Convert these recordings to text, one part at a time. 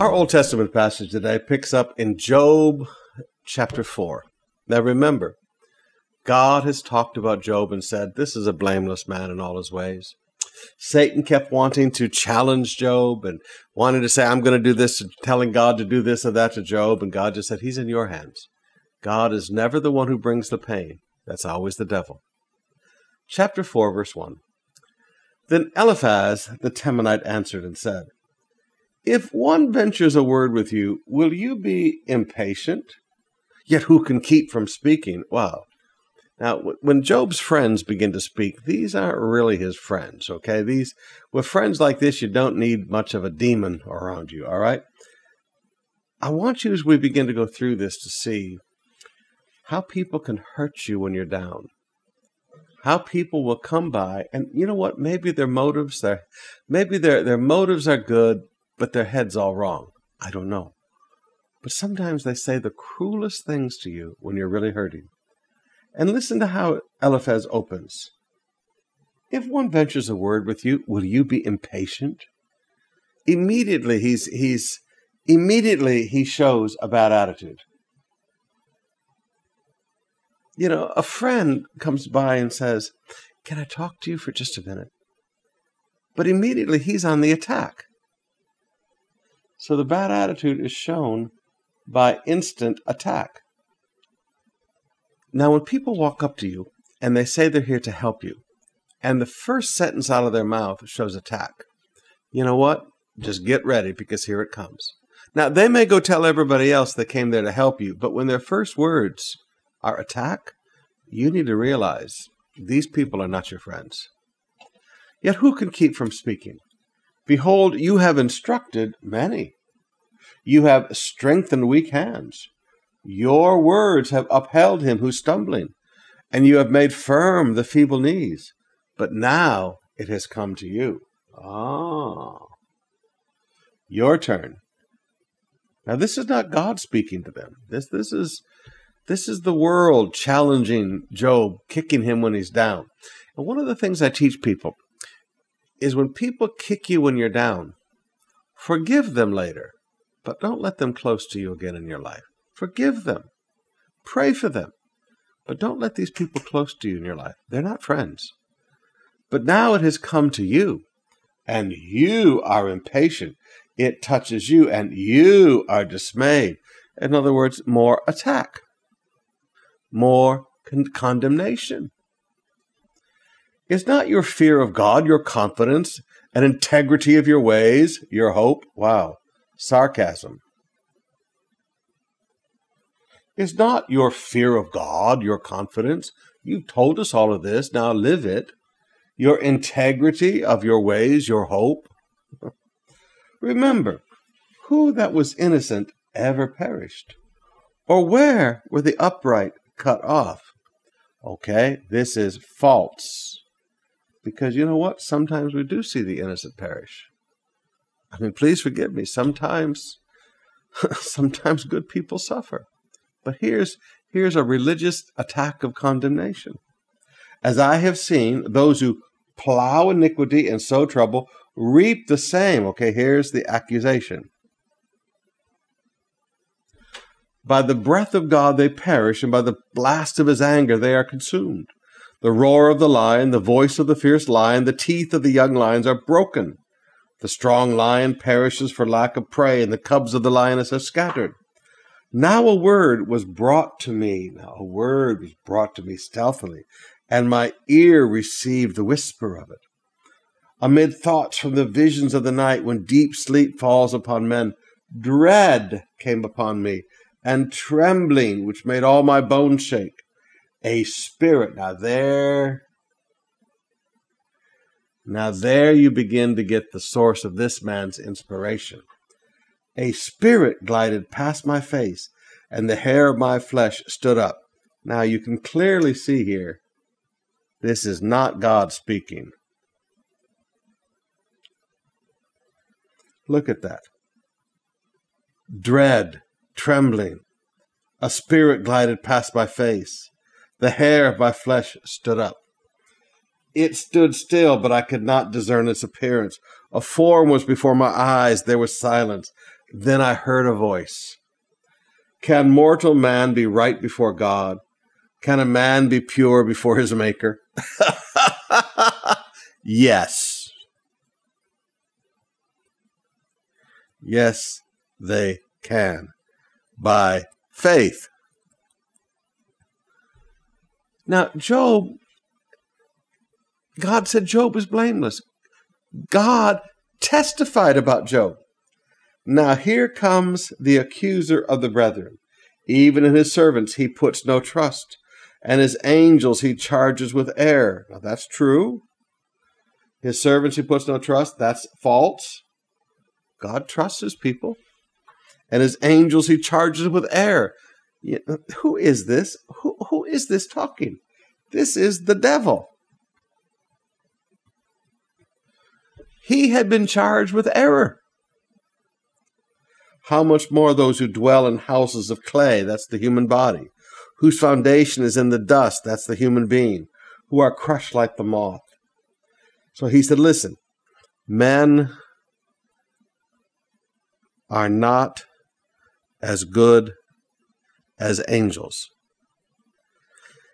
Our Old Testament passage today picks up in Job chapter 4. Now remember, God has talked about Job and said, This is a blameless man in all his ways. Satan kept wanting to challenge Job and wanted to say, I'm going to do this, telling God to do this or that to Job. And God just said, He's in your hands. God is never the one who brings the pain, that's always the devil. Chapter 4, verse 1. Then Eliphaz the Temanite answered and said, If one ventures a word with you, will you be impatient? Yet who can keep from speaking? Well, now, when Job's friends begin to speak, these aren't really his friends, okay? These, with friends like this, you don't need much of a demon around you, all right? I want you, as we begin to go through this, to see how people can hurt you when you're down. How people will come by, and you know what? Maybe their motives, their, maybe their, their motives are good, but their head's all wrong. I don't know. But sometimes they say the cruelest things to you when you're really hurting. And listen to how Eliphaz opens. If one ventures a word with you, will you be impatient? Immediately he's he's immediately he shows a bad attitude. You know, a friend comes by and says, Can I talk to you for just a minute? But immediately he's on the attack. So the bad attitude is shown by instant attack. Now, when people walk up to you and they say they're here to help you, and the first sentence out of their mouth shows attack, you know what? Just get ready because here it comes. Now, they may go tell everybody else they came there to help you, but when their first words are attack, you need to realize these people are not your friends. Yet who can keep from speaking? Behold, you have instructed many. You have strengthened weak hands. Your words have upheld him who's stumbling, and you have made firm the feeble knees. But now it has come to you. Ah. Your turn. Now this is not God speaking to them. This this is this is the world challenging Job, kicking him when he's down. And one of the things I teach people is when people kick you when you're down, forgive them later, but don't let them close to you again in your life. Forgive them. Pray for them. But don't let these people close to you in your life. They're not friends. But now it has come to you, and you are impatient. It touches you, and you are dismayed. In other words, more attack, more con- condemnation. Is not your fear of God, your confidence, and integrity of your ways, your hope? Wow, sarcasm. Is not your fear of God your confidence? You've told us all of this, now live it. Your integrity of your ways, your hope. Remember, who that was innocent ever perished? Or where were the upright cut off? Okay, this is false. Because you know what? Sometimes we do see the innocent perish. I mean, please forgive me. Sometimes, sometimes good people suffer. But here's, here's a religious attack of condemnation. As I have seen, those who plow iniquity and sow trouble reap the same. Okay, here's the accusation. By the breath of God they perish, and by the blast of his anger they are consumed. The roar of the lion, the voice of the fierce lion, the teeth of the young lions are broken. The strong lion perishes for lack of prey, and the cubs of the lioness are scattered. Now a word was brought to me. Now a word was brought to me stealthily, and my ear received the whisper of it. Amid thoughts from the visions of the night, when deep sleep falls upon men, dread came upon me, and trembling, which made all my bones shake. A spirit. Now there, now there you begin to get the source of this man's inspiration. A spirit glided past my face, and the hair of my flesh stood up. Now you can clearly see here, this is not God speaking. Look at that. Dread, trembling. A spirit glided past my face. The hair of my flesh stood up. It stood still, but I could not discern its appearance. A form was before my eyes. There was silence. Then I heard a voice Can mortal man be right before God? Can a man be pure before his Maker? yes. Yes, they can. By faith. Now, Job, God said Job was blameless. God testified about Job. Now here comes the accuser of the brethren. Even in his servants he puts no trust, and his angels he charges with error. Now that's true. His servants he puts no trust, that's false. God trusts his people. And his angels he charges with error. Who is this? Who, is this talking? This is the devil. He had been charged with error. How much more those who dwell in houses of clay, that's the human body, whose foundation is in the dust, that's the human being, who are crushed like the moth. So he said, Listen, men are not as good as angels.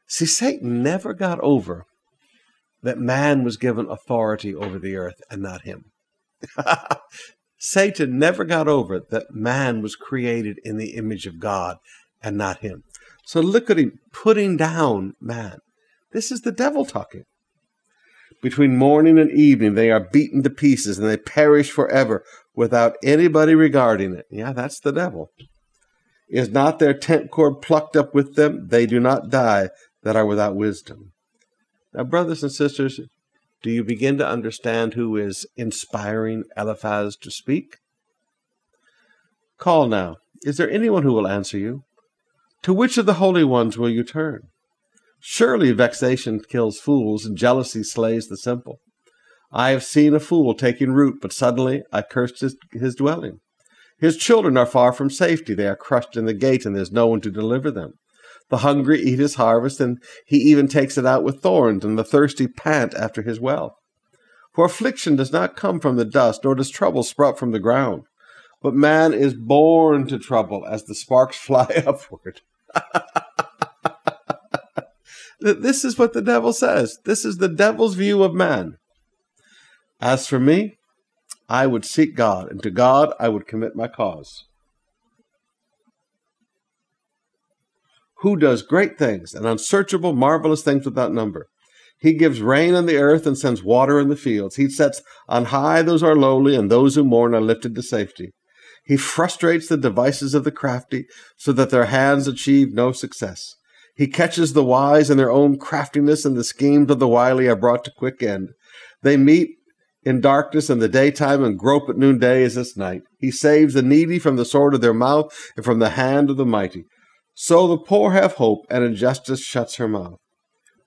See, Satan never got over that man was given authority over the earth and not him. Satan never got over that man was created in the image of God and not him. So look at him putting down man. This is the devil talking. Between morning and evening, they are beaten to pieces and they perish forever without anybody regarding it. Yeah, that's the devil. Is not their tent cord plucked up with them? They do not die that are without wisdom. Now, brothers and sisters, do you begin to understand who is inspiring Eliphaz to speak? Call now. Is there anyone who will answer you? To which of the holy ones will you turn? Surely vexation kills fools, and jealousy slays the simple. I have seen a fool taking root, but suddenly I cursed his, his dwelling. His children are far from safety. They are crushed in the gate, and there's no one to deliver them. The hungry eat his harvest, and he even takes it out with thorns, and the thirsty pant after his well. For affliction does not come from the dust, nor does trouble sprout from the ground. But man is born to trouble as the sparks fly upward. this is what the devil says. This is the devil's view of man. As for me, I would seek God, and to God I would commit my cause. Who does great things and unsearchable, marvelous things without number. He gives rain on the earth and sends water in the fields. He sets on high those who are lowly, and those who mourn are lifted to safety. He frustrates the devices of the crafty so that their hands achieve no success. He catches the wise in their own craftiness, and the schemes of the wily are brought to quick end. They meet in darkness in the daytime and grope at noonday as it's night. He saves the needy from the sword of their mouth and from the hand of the mighty. So the poor have hope, and injustice shuts her mouth.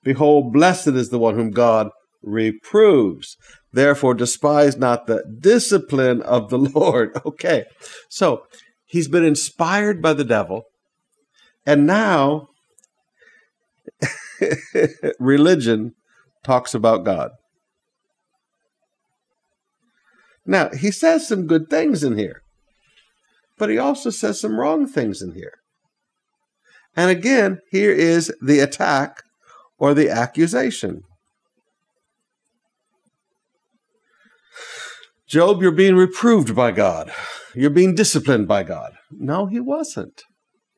Behold, blessed is the one whom God reproves. Therefore, despise not the discipline of the Lord. Okay, so he's been inspired by the devil, and now religion talks about God. Now, he says some good things in here, but he also says some wrong things in here. And again, here is the attack or the accusation. Job, you're being reproved by God. You're being disciplined by God. No, he wasn't.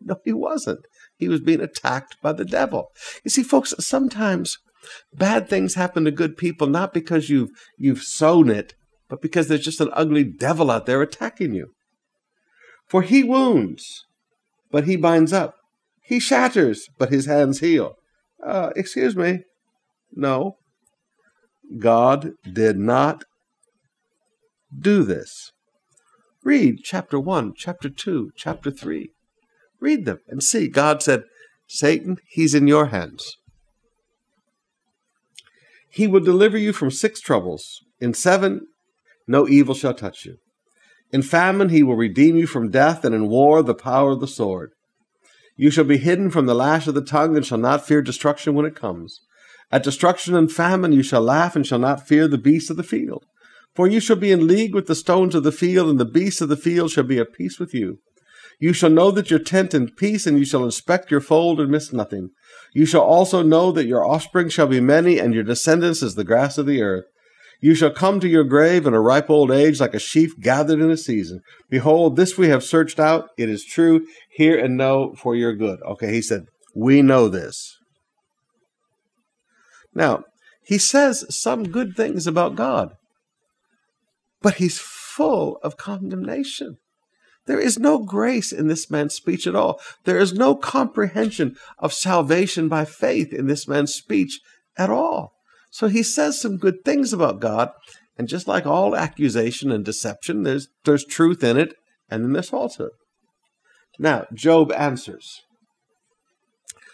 No, he wasn't. He was being attacked by the devil. You see, folks, sometimes bad things happen to good people not because you've you've sown it, but because there's just an ugly devil out there attacking you. For he wounds, but he binds up. He shatters, but his hands heal. Uh, excuse me. No. God did not do this. Read chapter 1, chapter 2, chapter 3. Read them and see. God said, Satan, he's in your hands. He will deliver you from six troubles. In seven, no evil shall touch you. In famine, he will redeem you from death, and in war, the power of the sword. You shall be hidden from the lash of the tongue, and shall not fear destruction when it comes. At destruction and famine, you shall laugh, and shall not fear the beasts of the field. For you shall be in league with the stones of the field, and the beasts of the field shall be at peace with you. You shall know that your tent in peace, and you shall inspect your fold and miss nothing. You shall also know that your offspring shall be many, and your descendants as the grass of the earth. You shall come to your grave in a ripe old age, like a sheaf gathered in a season. Behold, this we have searched out. It is true. Hear and know for your good. Okay, he said, We know this. Now, he says some good things about God, but he's full of condemnation. There is no grace in this man's speech at all. There is no comprehension of salvation by faith in this man's speech at all. So he says some good things about God, and just like all accusation and deception, there's there's truth in it, and then there's falsehood. Now, Job answers.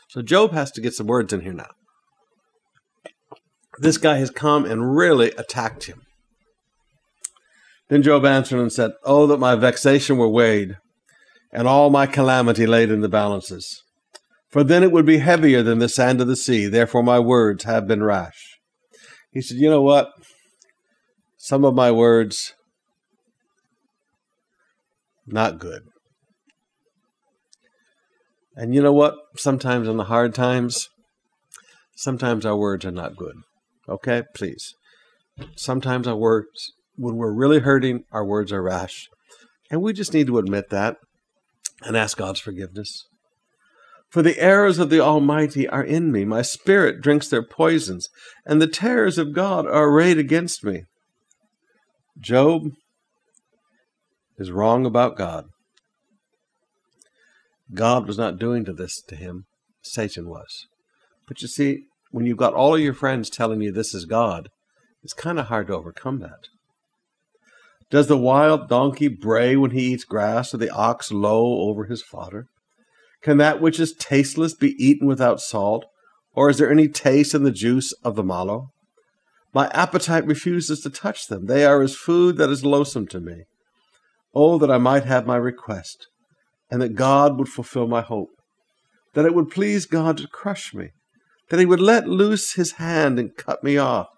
So Job has to get some words in here now. This guy has come and really attacked him. Then Job answered and said, Oh, that my vexation were weighed, and all my calamity laid in the balances. For then it would be heavier than the sand of the sea. Therefore my words have been rash. He said, You know what? Some of my words, not good. And you know what? Sometimes in the hard times, sometimes our words are not good. Okay? Please. Sometimes our words when we're really hurting, our words are rash. And we just need to admit that and ask God's forgiveness. For the arrows of the Almighty are in me, my spirit drinks their poisons, and the terrors of God are arrayed against me. Job is wrong about God. God was not doing to this to him, Satan was. But you see, when you've got all of your friends telling you this is God, it's kind of hard to overcome that. Does the wild donkey bray when he eats grass, or the ox low over his fodder? Can that which is tasteless be eaten without salt, or is there any taste in the juice of the mallow? My appetite refuses to touch them. They are as food that is loathsome to me. Oh, that I might have my request, and that God would fulfill my hope, that it would please God to crush me, that he would let loose his hand and cut me off.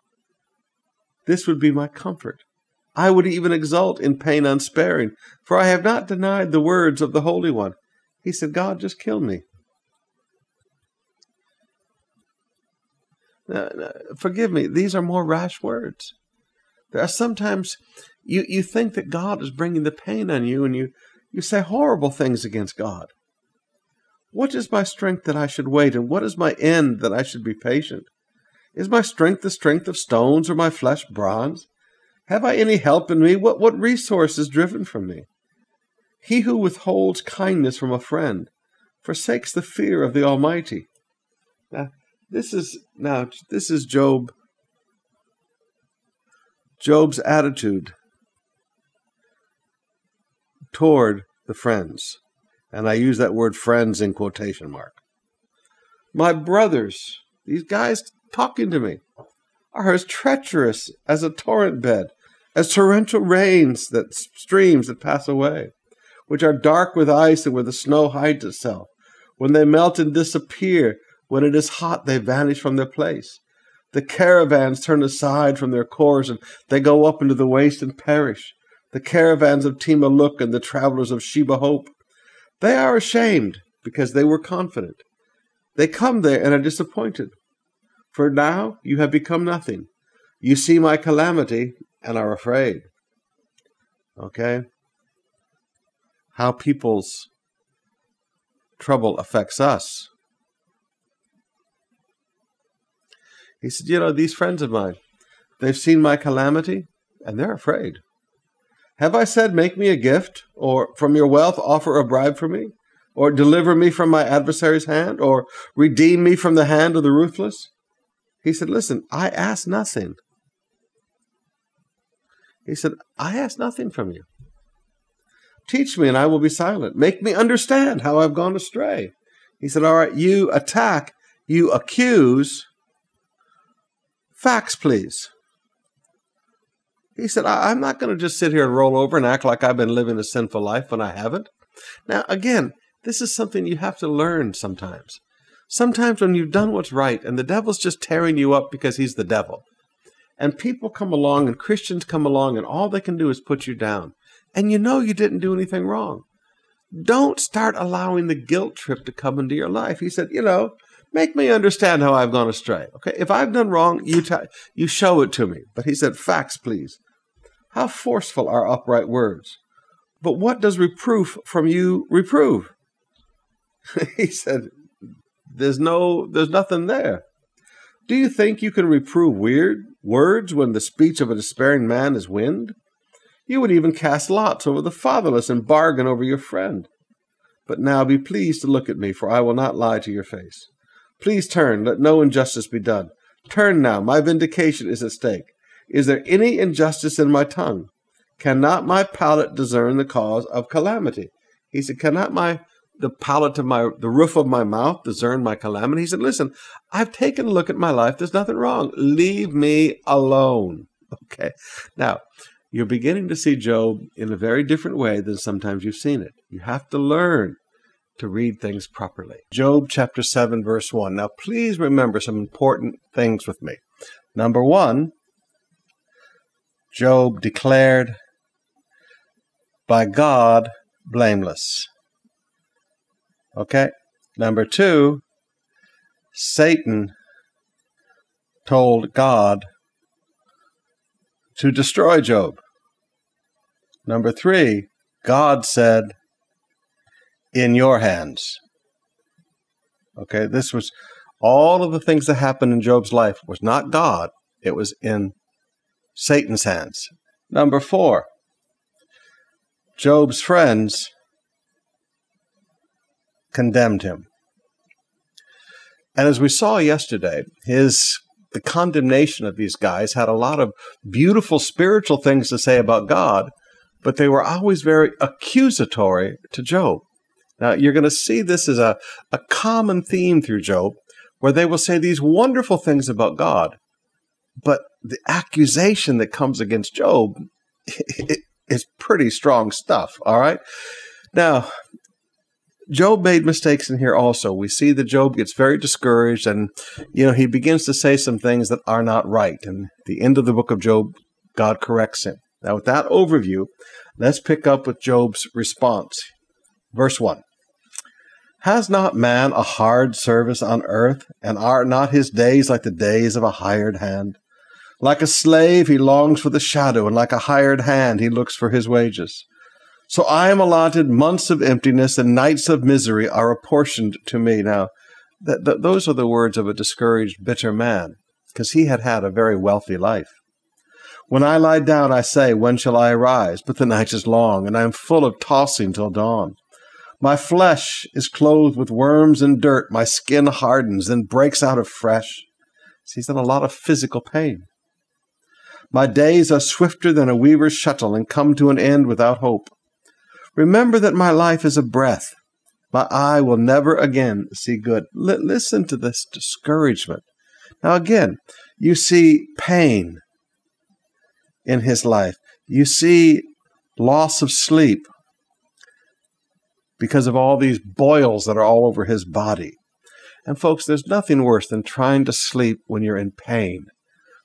This would be my comfort I would even exult in pain unsparing, for I have not denied the words of the Holy One. He said, God, just kill me. Now, now, forgive me, these are more rash words. There are sometimes you, you think that God is bringing the pain on you, and you, you say horrible things against God. What is my strength that I should wait, and what is my end that I should be patient? Is my strength the strength of stones, or my flesh bronze? Have I any help in me? What, what resource is driven from me? He who withholds kindness from a friend forsakes the fear of the Almighty. Now, this is now this is Job. Job's attitude toward the friends, and I use that word "friends" in quotation mark. My brothers, these guys talking to me, are as treacherous as a torrent bed as torrential rains that streams that pass away, which are dark with ice and where the snow hides itself. When they melt and disappear, when it is hot, they vanish from their place. The caravans turn aside from their course, and they go up into the waste and perish. The caravans of Tema look, and the travelers of Sheba hope. They are ashamed because they were confident. They come there and are disappointed. For now you have become nothing. You see my calamity and are afraid. Okay? How people's trouble affects us. He said, You know, these friends of mine, they've seen my calamity and they're afraid. Have I said, Make me a gift, or from your wealth offer a bribe for me, or deliver me from my adversary's hand, or redeem me from the hand of the ruthless? He said, Listen, I ask nothing. He said, I ask nothing from you. Teach me, and I will be silent. Make me understand how I've gone astray. He said, All right, you attack, you accuse. Facts, please. He said, I'm not going to just sit here and roll over and act like I've been living a sinful life when I haven't. Now, again, this is something you have to learn sometimes. Sometimes when you've done what's right and the devil's just tearing you up because he's the devil, And people come along and Christians come along and all they can do is put you down. And you know you didn't do anything wrong. Don't start allowing the guilt trip to come into your life. He said, you know, make me understand how I've gone astray. Okay, if I've done wrong, you t- you show it to me. But he said, facts, please. How forceful are upright words? But what does reproof from you reprove? he said, there's no, there's nothing there. Do you think you can reprove weird words when the speech of a despairing man is wind? You would even cast lots over the fatherless and bargain over your friend. But now be pleased to look at me, for I will not lie to your face. Please turn, let no injustice be done. Turn now, my vindication is at stake. Is there any injustice in my tongue? Cannot my palate discern the cause of calamity? He said, Cannot my the palate of my the roof of my mouth discern my calamity? He said, Listen, I've taken a look at my life. There's nothing wrong. Leave me alone. Okay. Now, you're beginning to see Job in a very different way than sometimes you've seen it. You have to learn to read things properly. Job chapter 7, verse 1. Now, please remember some important things with me. Number one, Job declared by God blameless. Okay? Number two, Satan told God to destroy Job. Number three, God said, in your hands. Okay, this was all of the things that happened in Job's life was not God, it was in Satan's hands. Number four, Job's friends condemned him. And as we saw yesterday, his the condemnation of these guys had a lot of beautiful spiritual things to say about God, but they were always very accusatory to Job. Now, you're going to see this as a, a common theme through Job, where they will say these wonderful things about God, but the accusation that comes against Job is pretty strong stuff, all right? Now, Job made mistakes in here also. We see that Job gets very discouraged and, you know, he begins to say some things that are not right. And the end of the book of Job, God corrects him. Now, with that overview, let's pick up with Job's response. Verse 1 Has not man a hard service on earth, and are not his days like the days of a hired hand? Like a slave, he longs for the shadow, and like a hired hand, he looks for his wages. So I am allotted months of emptiness, and nights of misery are apportioned to me. Now, th- th- those are the words of a discouraged, bitter man, because he had had a very wealthy life. When I lie down, I say, When shall I arise? But the night is long, and I am full of tossing till dawn. My flesh is clothed with worms and dirt. My skin hardens, then breaks out afresh. He's in a lot of physical pain. My days are swifter than a weaver's shuttle and come to an end without hope. Remember that my life is a breath. My eye will never again see good. L- listen to this discouragement. Now, again, you see pain in his life. You see loss of sleep because of all these boils that are all over his body. And, folks, there's nothing worse than trying to sleep when you're in pain.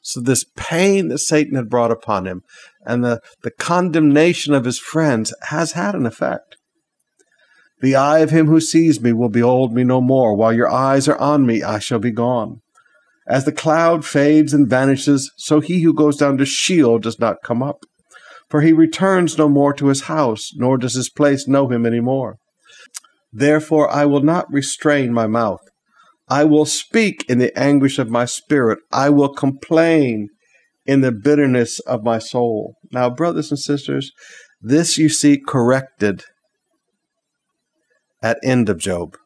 So this pain that Satan had brought upon him and the, the condemnation of his friends has had an effect. The eye of him who sees me will behold me no more. While your eyes are on me, I shall be gone. As the cloud fades and vanishes, so he who goes down to Sheol does not come up. For he returns no more to his house, nor does his place know him any more. Therefore I will not restrain my mouth. I will speak in the anguish of my spirit. I will complain in the bitterness of my soul. Now, brothers and sisters, this you see corrected at end of Job.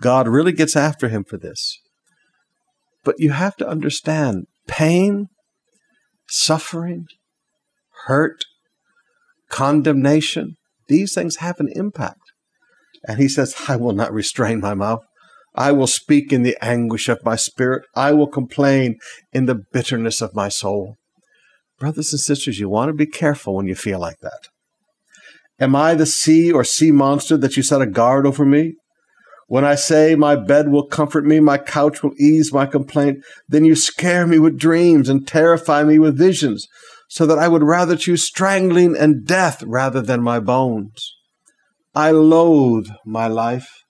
God really gets after him for this. But you have to understand pain, suffering, hurt, condemnation, these things have an impact. And he says, I will not restrain my mouth. I will speak in the anguish of my spirit. I will complain in the bitterness of my soul. Brothers and sisters, you want to be careful when you feel like that. Am I the sea or sea monster that you set a guard over me? When I say my bed will comfort me, my couch will ease my complaint, then you scare me with dreams and terrify me with visions, so that I would rather choose strangling and death rather than my bones. I loathe my life.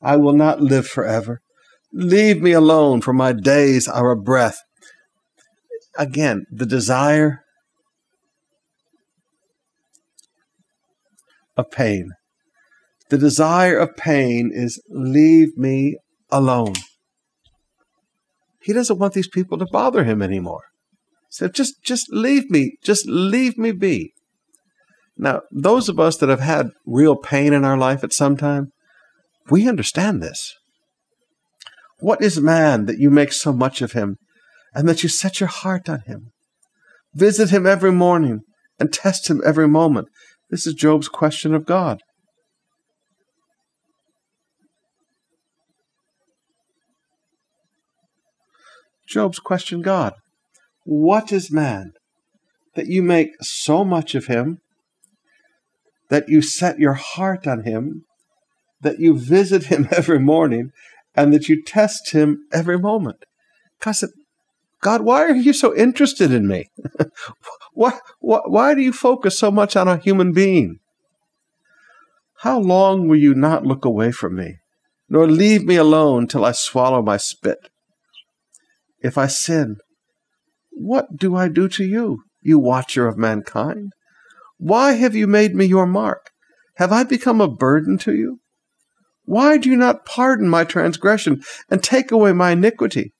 I will not live forever. Leave me alone, for my days are a breath. Again, the desire of pain. The desire of pain is leave me alone. He doesn't want these people to bother him anymore. So just just leave me, just leave me be. Now, those of us that have had real pain in our life at some time, we understand this. What is man that you make so much of him and that you set your heart on him? Visit him every morning and test him every moment. This is Job's question of God. Job's question God, What is man that you make so much of him, that you set your heart on him, that you visit him every morning, and that you test him every moment? God said, God, why are you so interested in me? why, why, why do you focus so much on a human being? How long will you not look away from me, nor leave me alone till I swallow my spit? if I sin? What do I do to you, you watcher of mankind? Why have you made me your mark? Have I become a burden to you? Why do you not pardon my transgression and take away my iniquity?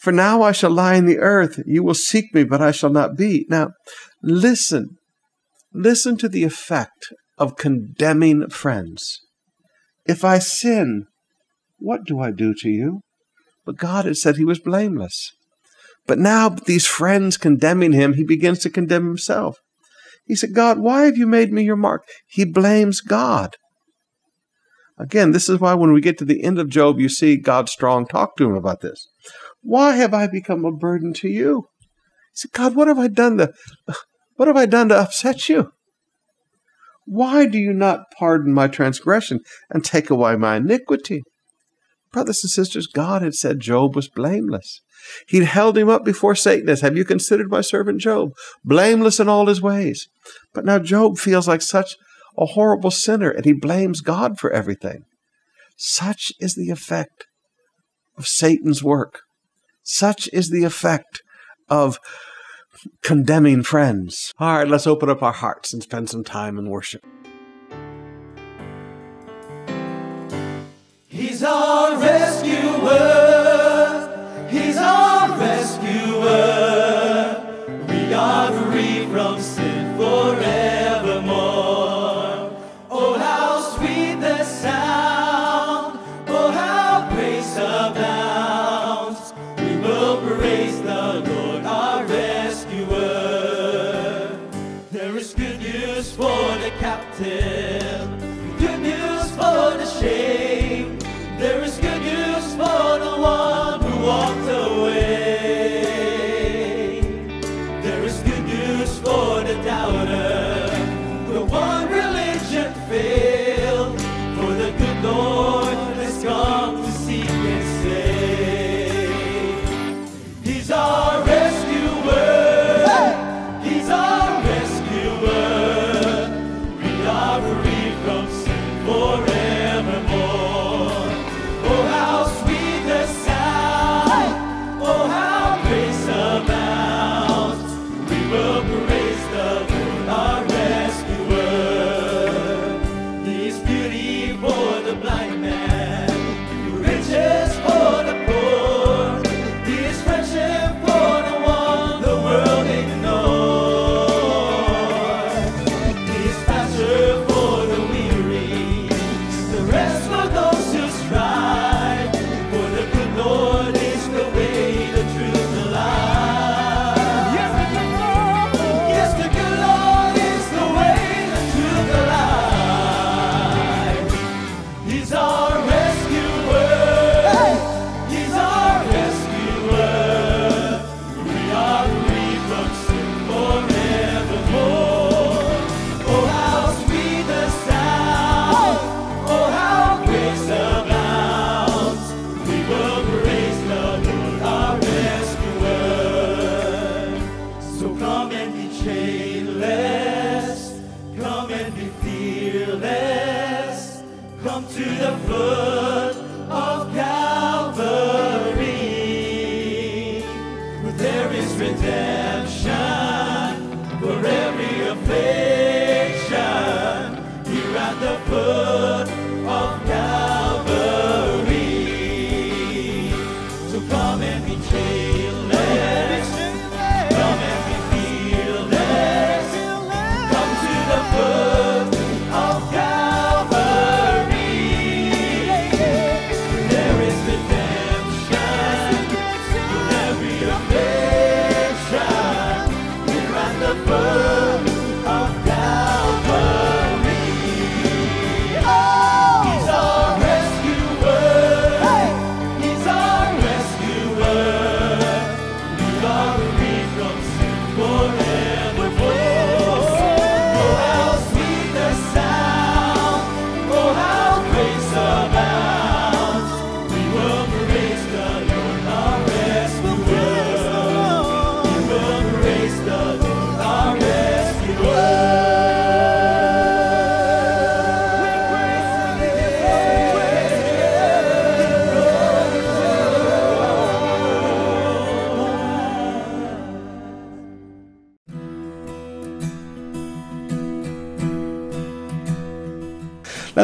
For now I shall lie in the earth. You will seek me, but I shall not be. Now, listen. Listen to the effect of condemning friends. If I sin, what do I do to you? But God had said he was blameless. But now, these friends condemning him, he begins to condemn himself. He said, God, why have you made me your mark? He blames God. Again, this is why when we get to the end of Job, you see God strong talk to him about this. Why have I become a burden to you? He said, God, what have I done to what have I done to upset you? Why do you not pardon my transgression and take away my iniquity? Brothers and sisters, God had said Job was blameless. He'd held him up before Satan as, Have you considered my servant Job? Blameless in all his ways. But now Job feels like such a horrible sinner and he blames God for everything. Such is the effect of Satan's work. Such is the effect of condemning friends. All right, let's open up our hearts and spend some time in worship. He's our rescuer.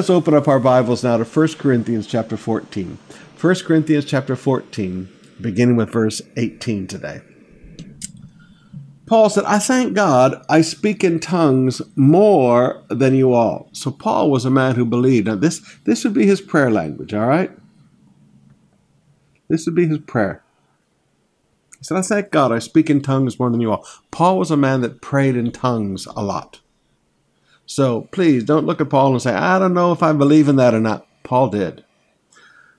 Let's open up our Bibles now to 1 Corinthians chapter 14. 1 Corinthians chapter 14, beginning with verse 18 today. Paul said, I thank God I speak in tongues more than you all. So Paul was a man who believed. Now this this would be his prayer language, all right? This would be his prayer. He said, I thank God I speak in tongues more than you all. Paul was a man that prayed in tongues a lot. So please don't look at Paul and say, I don't know if I believe in that or not. Paul did.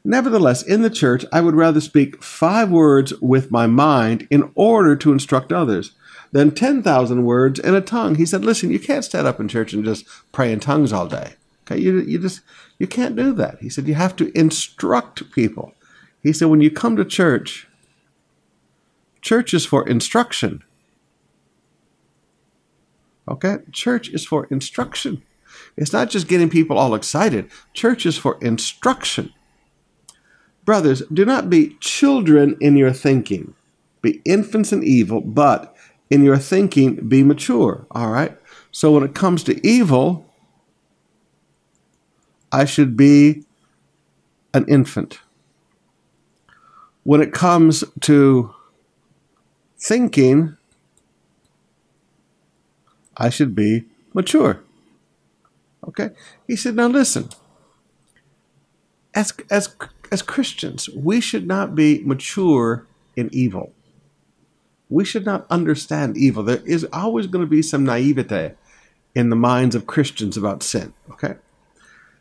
Nevertheless, in the church, I would rather speak five words with my mind in order to instruct others than 10,000 words in a tongue. He said, Listen, you can't stand up in church and just pray in tongues all day. Okay, you, you just you can't do that. He said, You have to instruct people. He said, When you come to church, church is for instruction. Okay? Church is for instruction. It's not just getting people all excited. Church is for instruction. Brothers, do not be children in your thinking. Be infants in evil, but in your thinking be mature. All right? So when it comes to evil, I should be an infant. When it comes to thinking, I should be mature. Okay? He said, now listen. As, as, as Christians, we should not be mature in evil. We should not understand evil. There is always going to be some naivete in the minds of Christians about sin. Okay?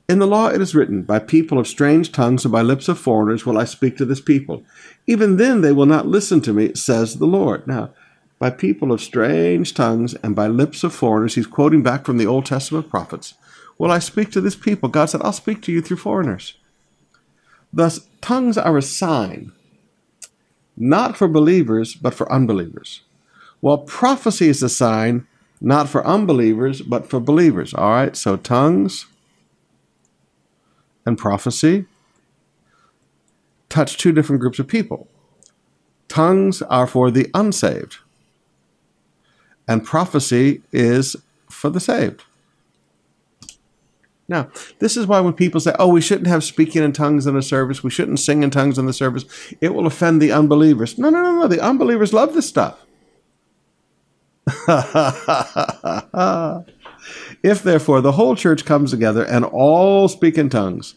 In the law it is written, By people of strange tongues and by lips of foreigners will I speak to this people. Even then they will not listen to me, says the Lord. Now, by people of strange tongues and by lips of foreigners, he's quoting back from the Old Testament prophets, will I speak to this people. God said, I'll speak to you through foreigners. Thus, tongues are a sign, not for believers, but for unbelievers. While prophecy is a sign, not for unbelievers, but for believers. All right, so tongues and prophecy touch two different groups of people. Tongues are for the unsaved, and prophecy is for the saved. Now, this is why when people say, oh, we shouldn't have speaking in tongues in the service, we shouldn't sing in tongues in the service, it will offend the unbelievers. No, no, no, no. The unbelievers love this stuff. if therefore the whole church comes together and all speak in tongues,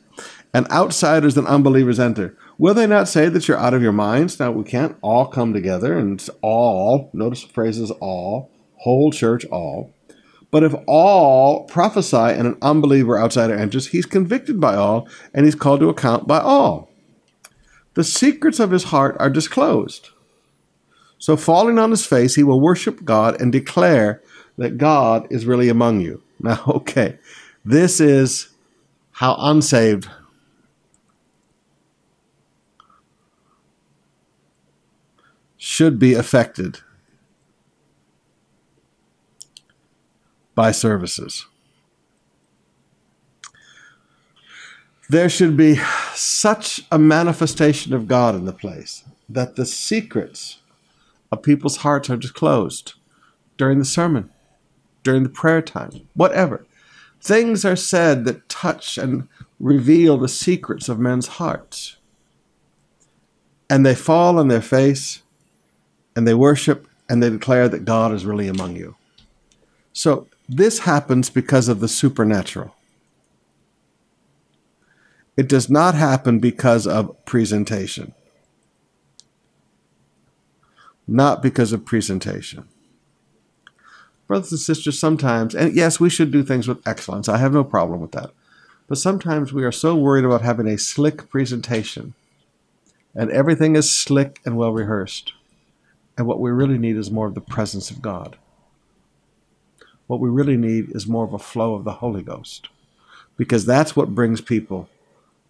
and outsiders and unbelievers enter, will they not say that you're out of your minds? Now, we can't all come together and all, notice the phrases all, whole church, all. But if all prophesy and an unbeliever outsider enters, he's convicted by all and he's called to account by all. The secrets of his heart are disclosed. So, falling on his face, he will worship God and declare that God is really among you. Now, okay, this is how unsaved should be affected by services. There should be such a manifestation of God in the place that the secrets of people's hearts are disclosed during the sermon, during the prayer time, whatever. Things are said that touch and reveal the secrets of men's hearts. And they fall on their face and they worship and they declare that God is really among you. So this happens because of the supernatural. It does not happen because of presentation. Not because of presentation. Brothers and sisters, sometimes, and yes, we should do things with excellence. I have no problem with that. But sometimes we are so worried about having a slick presentation, and everything is slick and well rehearsed. And what we really need is more of the presence of God. What we really need is more of a flow of the Holy Ghost, because that's what brings people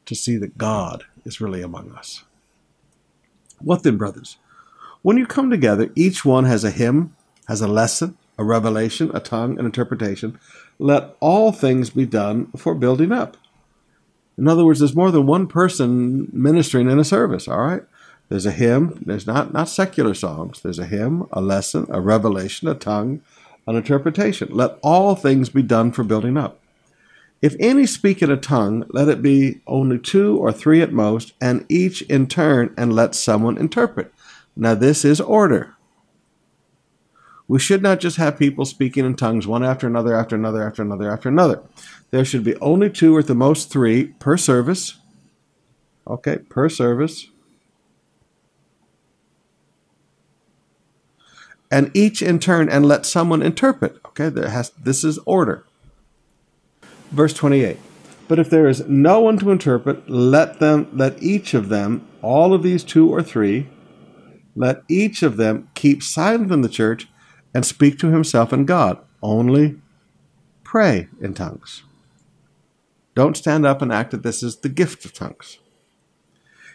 to see that God is really among us. What then, brothers? When you come together, each one has a hymn, has a lesson, a revelation, a tongue, an interpretation. Let all things be done for building up. In other words, there's more than one person ministering in a service, all right? There's a hymn, there's not, not secular songs. There's a hymn, a lesson, a revelation, a tongue, an interpretation. Let all things be done for building up. If any speak in a tongue, let it be only two or three at most, and each in turn, and let someone interpret. Now, this is order. We should not just have people speaking in tongues one after another, after another, after another, after another. There should be only two or at the most three per service. Okay, per service. And each in turn, and let someone interpret. Okay, there has this is order. Verse 28. But if there is no one to interpret, let them let each of them, all of these two or three, let each of them keep silent in the church and speak to himself and God. Only pray in tongues. Don't stand up and act that this is the gift of tongues.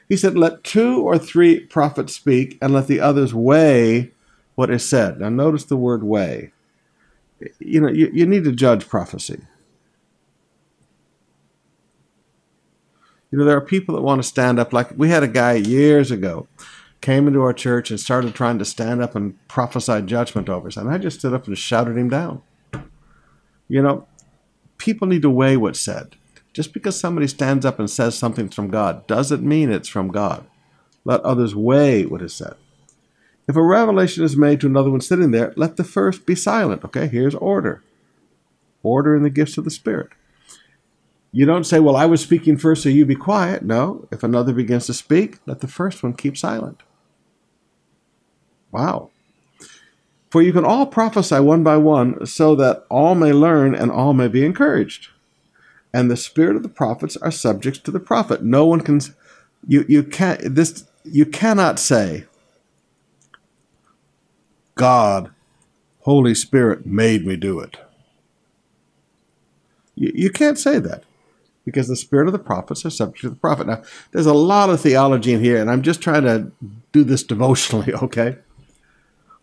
He said, Let two or three prophets speak, and let the others weigh what is said. Now, notice the word weigh. You know, you, you need to judge prophecy. You know, there are people that want to stand up. Like we had a guy years ago came into our church and started trying to stand up and prophesy judgment over us. And I just stood up and shouted him down. You know, people need to weigh what's said. Just because somebody stands up and says something's from God doesn't mean it's from God. Let others weigh what is said. If a revelation is made to another one sitting there, let the first be silent. Okay, here's order. Order in the gifts of the Spirit. You don't say, Well, I was speaking first, so you be quiet. No, if another begins to speak, let the first one keep silent. Wow. For you can all prophesy one by one, so that all may learn and all may be encouraged. And the spirit of the prophets are subjects to the prophet. No one can you you can't this you cannot say God, Holy Spirit made me do it. You, you can't say that because the spirit of the prophets are subject to the prophet. Now, there's a lot of theology in here, and I'm just trying to do this devotionally, okay?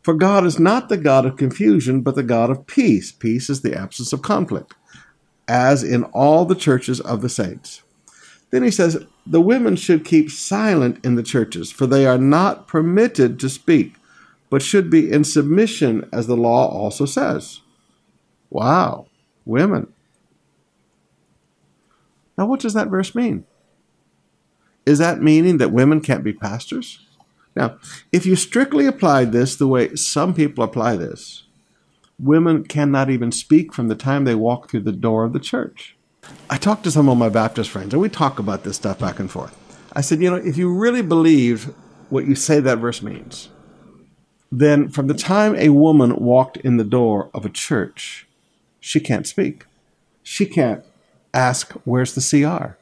For God is not the God of confusion, but the God of peace. Peace is the absence of conflict, as in all the churches of the saints. Then he says, The women should keep silent in the churches, for they are not permitted to speak, but should be in submission, as the law also says. Wow, women. Now, what does that verse mean? Is that meaning that women can't be pastors? Now, if you strictly applied this the way some people apply this, women cannot even speak from the time they walk through the door of the church. I talked to some of my Baptist friends, and we talk about this stuff back and forth. I said, you know, if you really believe what you say that verse means, then from the time a woman walked in the door of a church, she can't speak. She can't ask, Where's the CR?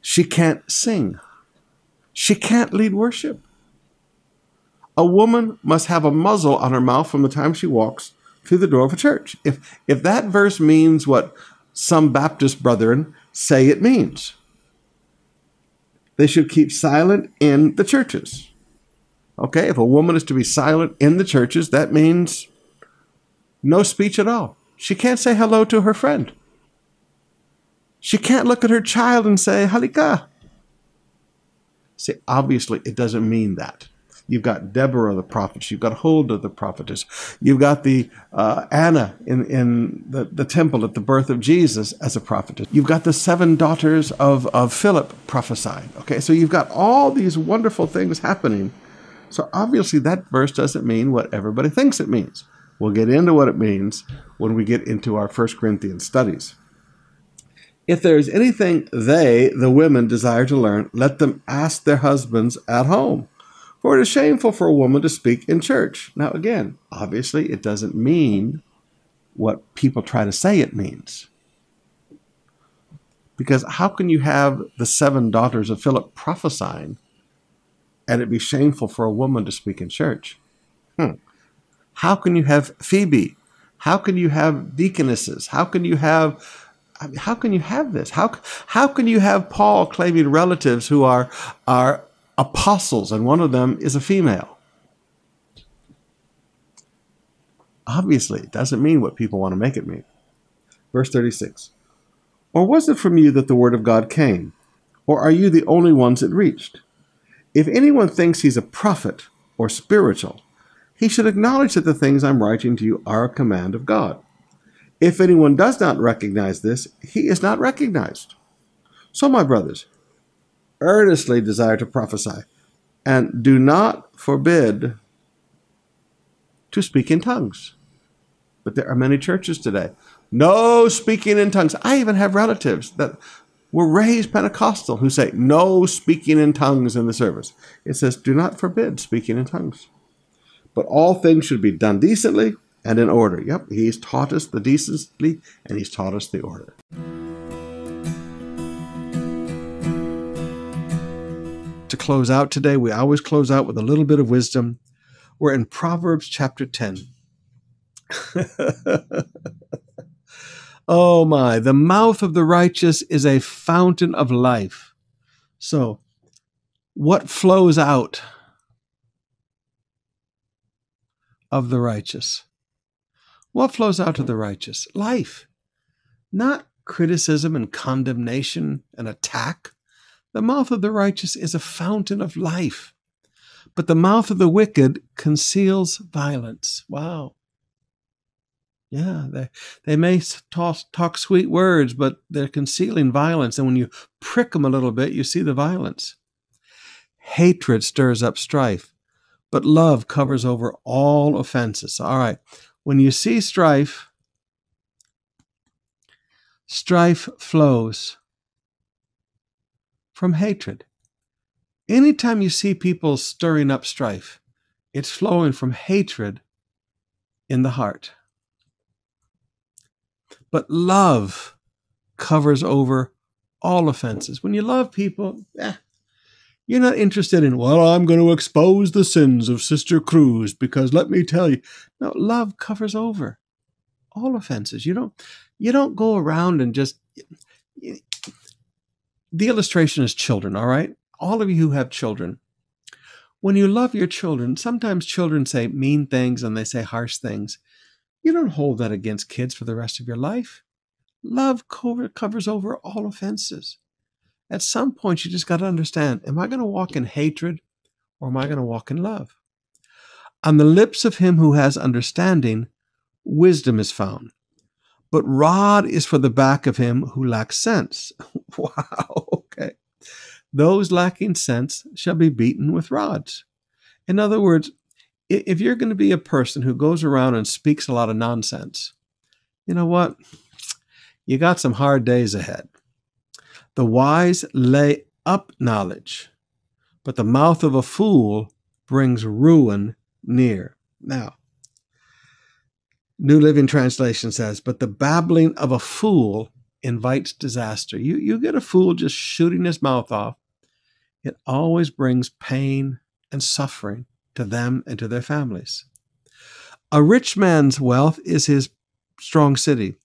She can't sing. She can't lead worship. A woman must have a muzzle on her mouth from the time she walks through the door of a church. If, if that verse means what some Baptist brethren say it means, they should keep silent in the churches. Okay, if a woman is to be silent in the churches, that means no speech at all. She can't say hello to her friend. She can't look at her child and say, Halika. See, obviously, it doesn't mean that. You've got Deborah the prophet. You've got Huldah the prophetess. You've got the uh, Anna in, in the, the temple at the birth of Jesus as a prophetess. You've got the seven daughters of, of Philip prophesying. Okay, so you've got all these wonderful things happening. So obviously, that verse doesn't mean what everybody thinks it means. We'll get into what it means when we get into our First Corinthians studies. If there is anything they, the women, desire to learn, let them ask their husbands at home for it is shameful for a woman to speak in church. Now, again, obviously, it doesn't mean what people try to say it means. Because how can you have the seven daughters of Philip prophesying and it be shameful for a woman to speak in church? Hmm. How can you have Phoebe? How can you have deaconesses? How can you have how can you have this? How how can you have Paul claiming relatives who are are apostles, and one of them is a female. Obviously, it doesn't mean what people want to make it mean. Verse 36 Or was it from you that the word of God came? Or are you the only ones it reached? If anyone thinks he's a prophet or spiritual, he should acknowledge that the things I'm writing to you are a command of God. If anyone does not recognize this, he is not recognized. So, my brothers, earnestly desire to prophesy, and do not forbid to speak in tongues. But there are many churches today. No speaking in tongues. I even have relatives that were raised Pentecostal who say no speaking in tongues in the service. It says, do not forbid speaking in tongues. But all things should be done decently and in order. Yep, he's taught us the decency and he's taught us the order. to close out today. We always close out with a little bit of wisdom. We're in Proverbs chapter 10. oh my, the mouth of the righteous is a fountain of life. So, what flows out of the righteous? What flows out of the righteous? Life, not criticism and condemnation and attack. The mouth of the righteous is a fountain of life, but the mouth of the wicked conceals violence. Wow. Yeah, they, they may talk, talk sweet words, but they're concealing violence. And when you prick them a little bit, you see the violence. Hatred stirs up strife, but love covers over all offenses. All right, when you see strife, strife flows from hatred. Anytime you see people stirring up strife, it's flowing from hatred in the heart. But love covers over all offenses. When you love people, eh, you're not interested in, well, I'm going to expose the sins of Sister Cruz because let me tell you. No, love covers over all offenses. You don't you don't go around and just the illustration is children, all right? All of you who have children, when you love your children, sometimes children say mean things and they say harsh things. You don't hold that against kids for the rest of your life. Love cover, covers over all offenses. At some point, you just got to understand am I going to walk in hatred or am I going to walk in love? On the lips of him who has understanding, wisdom is found but rod is for the back of him who lacks sense. wow, okay. Those lacking sense shall be beaten with rods. In other words, if you're going to be a person who goes around and speaks a lot of nonsense, you know what? You got some hard days ahead. The wise lay up knowledge, but the mouth of a fool brings ruin near. Now, New Living Translation says, but the babbling of a fool invites disaster. You, you get a fool just shooting his mouth off, it always brings pain and suffering to them and to their families. A rich man's wealth is his strong city.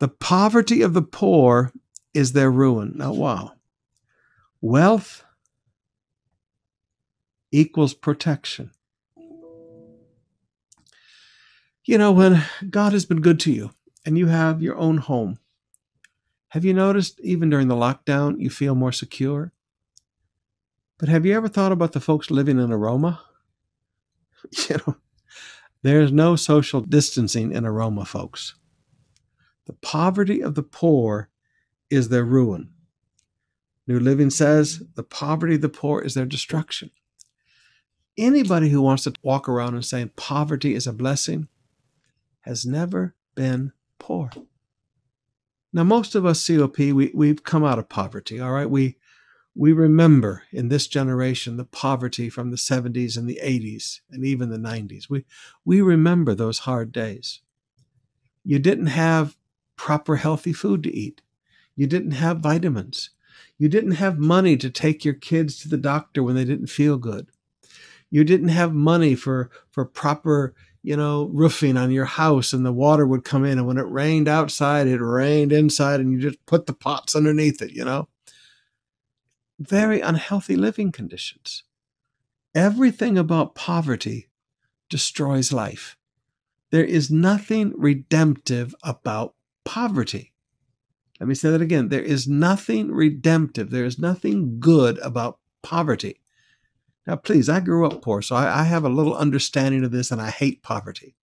The poverty of the poor is their ruin. Now, wow. Wealth equals protection. You know, when God has been good to you and you have your own home, Have you noticed even during the lockdown, you feel more secure? But have you ever thought about the folks living in Aroma? You know, there's no social distancing in Aroma, folks. The poverty of the poor is their ruin. New Living says the poverty of the poor is their destruction. Anybody who wants to walk around and say poverty is a blessing has never been poor. Now, most of us COP, we, we've come out of poverty, all right? We, we remember in this generation the poverty from the 70s and the 80s and even the 90s. We, we remember those hard days. You didn't have proper healthy food to eat. You didn't have vitamins. You didn't have money to take your kids to the doctor when they didn't feel good. You didn't have money for, for proper, you know, roofing on your house and the water would come in. And when it rained outside, it rained inside and you just put the pots underneath it, you know? Very unhealthy living conditions. Everything about poverty destroys life. There is nothing redemptive about poverty. Let me say that again. There is nothing redemptive. There is nothing good about poverty. Now, please, I grew up poor, so I, I, have a little understanding of this, and I hate poverty.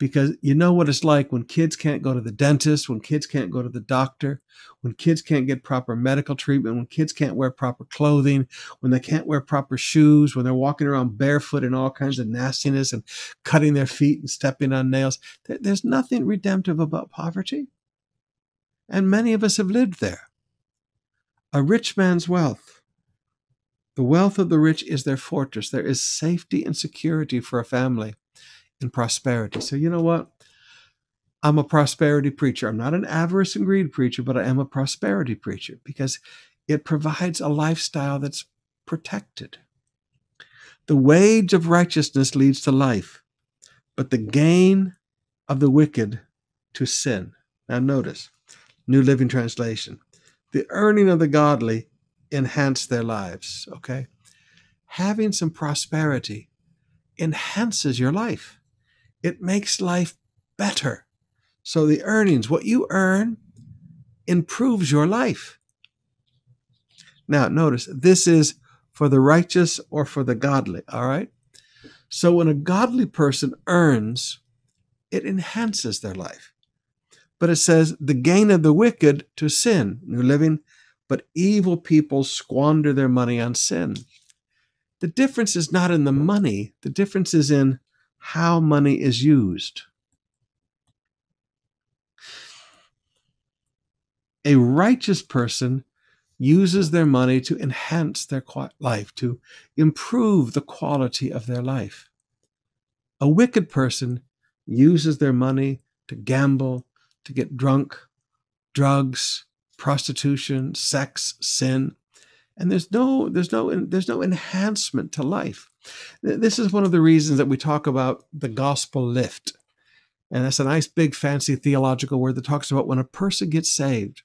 Because you know what it's like when kids can't go to the dentist, when kids can't go to the doctor, when kids can't get proper medical treatment, when kids can't wear proper clothing, when they can't wear proper shoes, when they're walking around barefoot in all kinds of nastiness and cutting their feet and stepping on nails. There's nothing redemptive about poverty. And many of us have lived there. A rich man's wealth the wealth of the rich is their fortress. There is safety and security for a family in prosperity. So, you know what? I'm a prosperity preacher. I'm not an avarice and greed preacher, but I am a prosperity preacher because it provides a lifestyle that's protected. The wage of righteousness leads to life, but the gain of the wicked to sin. Now, notice New Living Translation. The earning of the godly enhance their lives, okay? Having some prosperity enhances your life. It makes life better. So the earnings, what you earn, improves your life. Now, notice this is for the righteous or for the godly, all right? So when a godly person earns, it enhances their life. But it says, the gain of the wicked to sin, New Living but evil people squander their money on sin. The difference is not in the money, the difference is in how money is used. A righteous person uses their money to enhance their life, to improve the quality of their life. A wicked person uses their money to gamble, to get drunk, drugs, prostitution, sex, sin, and there's no there's no there's no enhancement to life. This is one of the reasons that we talk about the gospel lift. And that's a nice big fancy theological word that talks about when a person gets saved,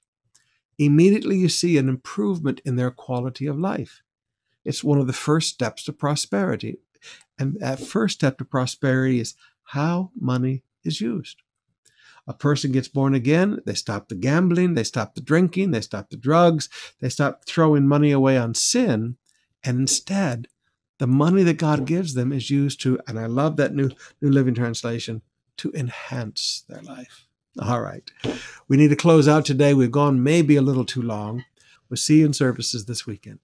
immediately you see an improvement in their quality of life. It's one of the first steps to prosperity. And that first step to prosperity is how money is used a person gets born again, they stop the gambling, they stop the drinking, they stop the drugs, they stop throwing money away on sin, and instead, the money that God gives them is used to, and I love that new New Living Translation, to enhance their life. All right. We need to close out today. We've gone maybe a little too long. We'll see you in services this weekend.